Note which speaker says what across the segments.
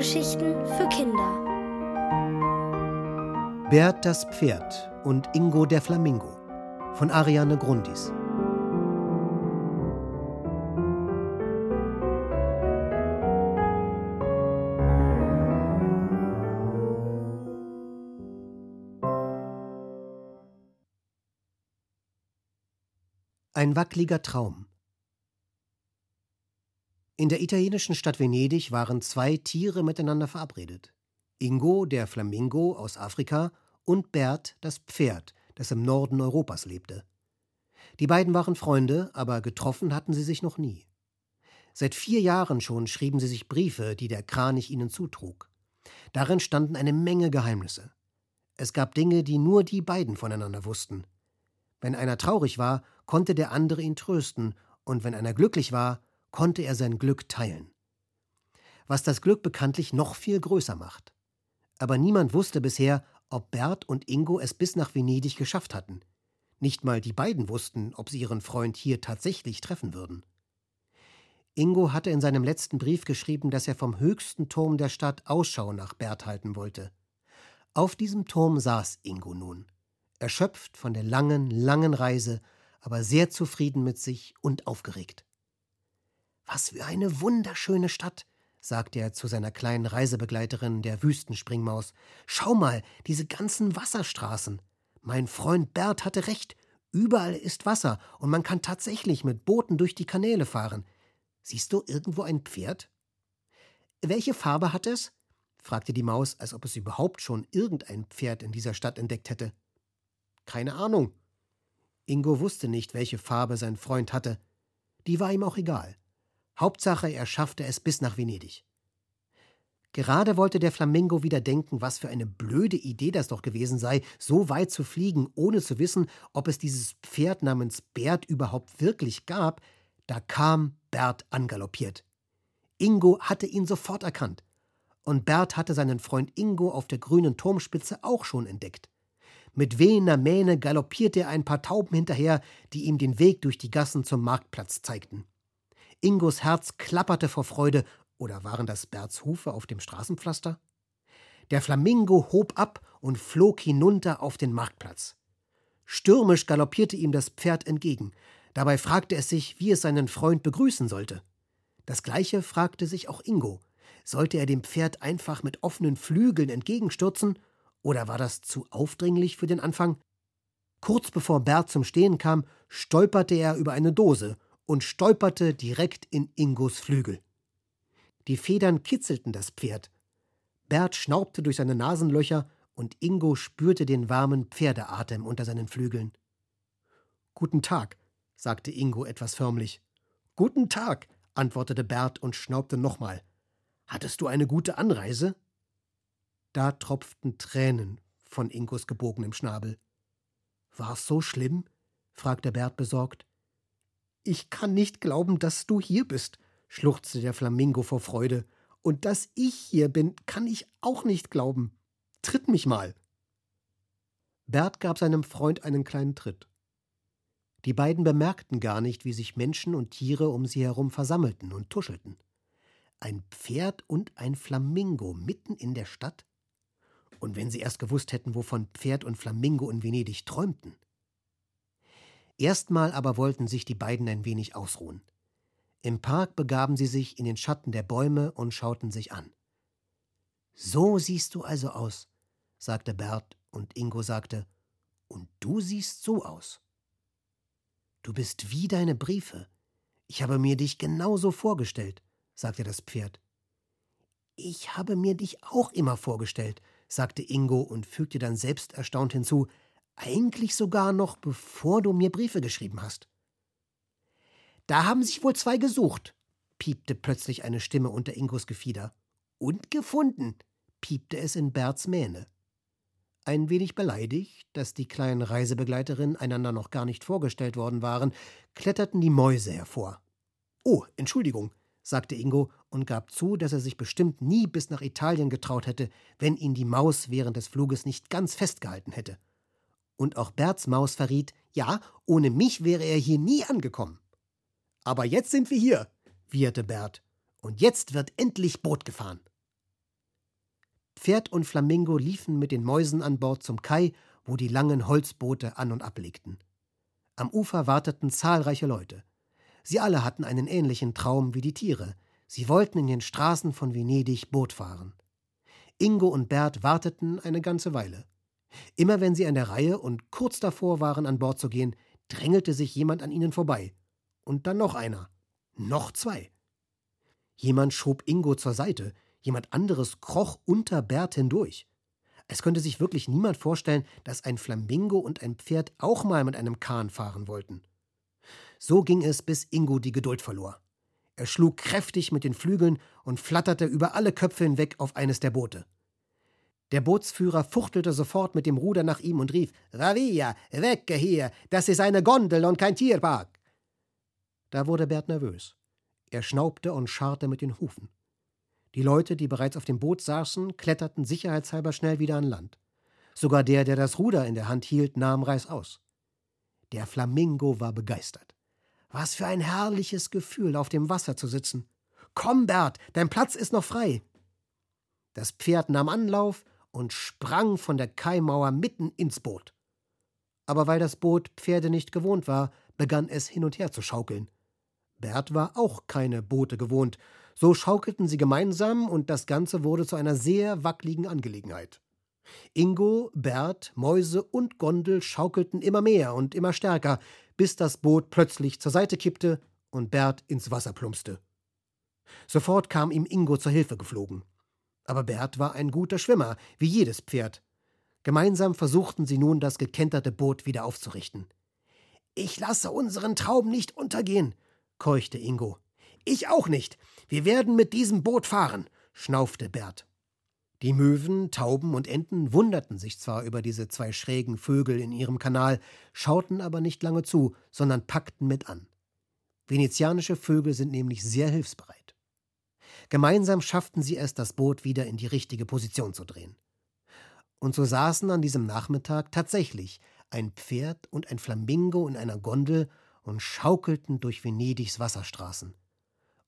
Speaker 1: Hörgeschichten für Kinder.
Speaker 2: Bert das Pferd und Ingo der Flamingo von Ariane Grundis. Ein wackliger Traum. In der italienischen Stadt Venedig waren zwei Tiere miteinander verabredet. Ingo, der Flamingo aus Afrika, und Bert, das Pferd, das im Norden Europas lebte. Die beiden waren Freunde, aber getroffen hatten sie sich noch nie. Seit vier Jahren schon schrieben sie sich Briefe, die der Kranich ihnen zutrug. Darin standen eine Menge Geheimnisse. Es gab Dinge, die nur die beiden voneinander wussten. Wenn einer traurig war, konnte der andere ihn trösten, und wenn einer glücklich war, konnte er sein Glück teilen. Was das Glück bekanntlich noch viel größer macht. Aber niemand wusste bisher, ob Bert und Ingo es bis nach Venedig geschafft hatten. Nicht mal die beiden wussten, ob sie ihren Freund hier tatsächlich treffen würden. Ingo hatte in seinem letzten Brief geschrieben, dass er vom höchsten Turm der Stadt Ausschau nach Bert halten wollte. Auf diesem Turm saß Ingo nun, erschöpft von der langen, langen Reise, aber sehr zufrieden mit sich und aufgeregt. Was für eine wunderschöne Stadt, sagte er zu seiner kleinen Reisebegleiterin, der Wüstenspringmaus. Schau mal, diese ganzen Wasserstraßen. Mein Freund Bert hatte recht. Überall ist Wasser und man kann tatsächlich mit Booten durch die Kanäle fahren. Siehst du irgendwo ein Pferd? Welche Farbe hat es? fragte die Maus, als ob es überhaupt schon irgendein Pferd in dieser Stadt entdeckt hätte. Keine Ahnung. Ingo wusste nicht, welche Farbe sein Freund hatte. Die war ihm auch egal. Hauptsache, er schaffte es bis nach Venedig. Gerade wollte der Flamingo wieder denken, was für eine blöde Idee das doch gewesen sei, so weit zu fliegen, ohne zu wissen, ob es dieses Pferd namens Bert überhaupt wirklich gab, da kam Bert angaloppiert. Ingo hatte ihn sofort erkannt. Und Bert hatte seinen Freund Ingo auf der grünen Turmspitze auch schon entdeckt. Mit wehender Mähne galoppierte er ein paar Tauben hinterher, die ihm den Weg durch die Gassen zum Marktplatz zeigten. Ingos Herz klapperte vor Freude, oder waren das Berts Hufe auf dem Straßenpflaster? Der Flamingo hob ab und flog hinunter auf den Marktplatz. Stürmisch galoppierte ihm das Pferd entgegen. Dabei fragte es sich, wie es seinen Freund begrüßen sollte. Das gleiche fragte sich auch Ingo. Sollte er dem Pferd einfach mit offenen Flügeln entgegenstürzen, oder war das zu aufdringlich für den Anfang? Kurz bevor Bert zum Stehen kam, stolperte er über eine Dose und stolperte direkt in Ingos Flügel. Die Federn kitzelten das Pferd. Bert schnaubte durch seine Nasenlöcher und Ingo spürte den warmen Pferdeatem unter seinen Flügeln. Guten Tag, sagte Ingo etwas förmlich. Guten Tag, antwortete Bert und schnaubte nochmal. Hattest du eine gute Anreise? Da tropften Tränen von Ingos gebogenem Schnabel. War's so schlimm? fragte Bert besorgt. Ich kann nicht glauben, dass du hier bist, schluchzte der Flamingo vor Freude. Und dass ich hier bin, kann ich auch nicht glauben. Tritt mich mal. Bert gab seinem Freund einen kleinen Tritt. Die beiden bemerkten gar nicht, wie sich Menschen und Tiere um sie herum versammelten und tuschelten. Ein Pferd und ein Flamingo mitten in der Stadt? Und wenn sie erst gewusst hätten, wovon Pferd und Flamingo in Venedig träumten. Erstmal aber wollten sich die beiden ein wenig ausruhen. Im Park begaben sie sich in den Schatten der Bäume und schauten sich an. So siehst du also aus, sagte Bert, und Ingo sagte, und du siehst so aus. Du bist wie deine Briefe. Ich habe mir dich genauso vorgestellt, sagte das Pferd. Ich habe mir dich auch immer vorgestellt, sagte Ingo und fügte dann selbst erstaunt hinzu, eigentlich sogar noch bevor du mir Briefe geschrieben hast. Da haben sich wohl zwei gesucht, piepte plötzlich eine Stimme unter Ingos Gefieder. Und gefunden, piepte es in Berts Mähne. Ein wenig beleidigt, dass die kleinen Reisebegleiterinnen einander noch gar nicht vorgestellt worden waren, kletterten die Mäuse hervor. Oh, Entschuldigung, sagte Ingo und gab zu, dass er sich bestimmt nie bis nach Italien getraut hätte, wenn ihn die Maus während des Fluges nicht ganz festgehalten hätte. Und auch Berts Maus verriet, ja, ohne mich wäre er hier nie angekommen. Aber jetzt sind wir hier, wieherte Bert, und jetzt wird endlich Boot gefahren. Pferd und Flamingo liefen mit den Mäusen an Bord zum Kai, wo die langen Holzboote an und ablegten. Am Ufer warteten zahlreiche Leute. Sie alle hatten einen ähnlichen Traum wie die Tiere. Sie wollten in den Straßen von Venedig Boot fahren. Ingo und Bert warteten eine ganze Weile. Immer wenn sie an der Reihe und kurz davor waren, an Bord zu gehen, drängelte sich jemand an ihnen vorbei. Und dann noch einer. Noch zwei. Jemand schob Ingo zur Seite, jemand anderes kroch unter Bert hindurch. Es könnte sich wirklich niemand vorstellen, dass ein Flamingo und ein Pferd auch mal mit einem Kahn fahren wollten. So ging es, bis Ingo die Geduld verlor. Er schlug kräftig mit den Flügeln und flatterte über alle Köpfe hinweg auf eines der Boote. Der Bootsführer fuchtelte sofort mit dem Ruder nach ihm und rief: Ravia, wecke hier! Das ist eine Gondel und kein Tierpark! Da wurde Bert nervös. Er schnaubte und scharrte mit den Hufen. Die Leute, die bereits auf dem Boot saßen, kletterten sicherheitshalber schnell wieder an Land. Sogar der, der das Ruder in der Hand hielt, nahm Reißaus. Der Flamingo war begeistert. Was für ein herrliches Gefühl, auf dem Wasser zu sitzen. Komm, Bert, dein Platz ist noch frei. Das Pferd nahm Anlauf und sprang von der Kaimauer mitten ins Boot. Aber weil das Boot Pferde nicht gewohnt war, begann es hin und her zu schaukeln. Bert war auch keine Boote gewohnt, so schaukelten sie gemeinsam und das Ganze wurde zu einer sehr wackligen Angelegenheit. Ingo, Bert, Mäuse und Gondel schaukelten immer mehr und immer stärker, bis das Boot plötzlich zur Seite kippte und Bert ins Wasser plumpste. Sofort kam ihm Ingo zur Hilfe geflogen. Aber Bert war ein guter Schwimmer, wie jedes Pferd. Gemeinsam versuchten sie nun, das gekenterte Boot wieder aufzurichten. Ich lasse unseren Traum nicht untergehen, keuchte Ingo. Ich auch nicht. Wir werden mit diesem Boot fahren, schnaufte Bert. Die Möwen, Tauben und Enten wunderten sich zwar über diese zwei schrägen Vögel in ihrem Kanal, schauten aber nicht lange zu, sondern packten mit an. Venezianische Vögel sind nämlich sehr hilfsbereit. Gemeinsam schafften sie es, das Boot wieder in die richtige Position zu drehen. Und so saßen an diesem Nachmittag tatsächlich ein Pferd und ein Flamingo in einer Gondel und schaukelten durch Venedigs Wasserstraßen.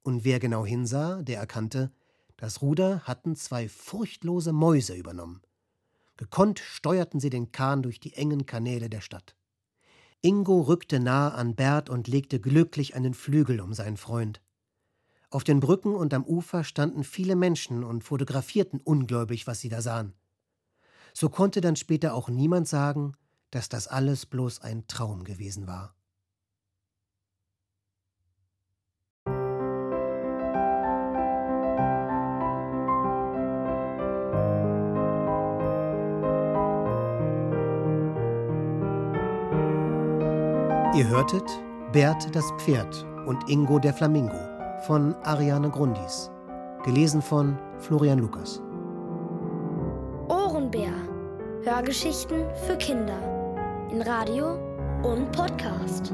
Speaker 2: Und wer genau hinsah, der erkannte, das Ruder hatten zwei furchtlose Mäuse übernommen. Gekonnt steuerten sie den Kahn durch die engen Kanäle der Stadt. Ingo rückte nahe an Bert und legte glücklich einen Flügel um seinen Freund. Auf den Brücken und am Ufer standen viele Menschen und fotografierten ungläubig, was sie da sahen. So konnte dann später auch niemand sagen, dass das alles bloß ein Traum gewesen war. Ihr hörtet Bert das Pferd und Ingo der Flamingo von Ariane Grundis. Gelesen von Florian Lukas.
Speaker 1: Ohrenbär. Hörgeschichten für Kinder. In Radio und Podcast.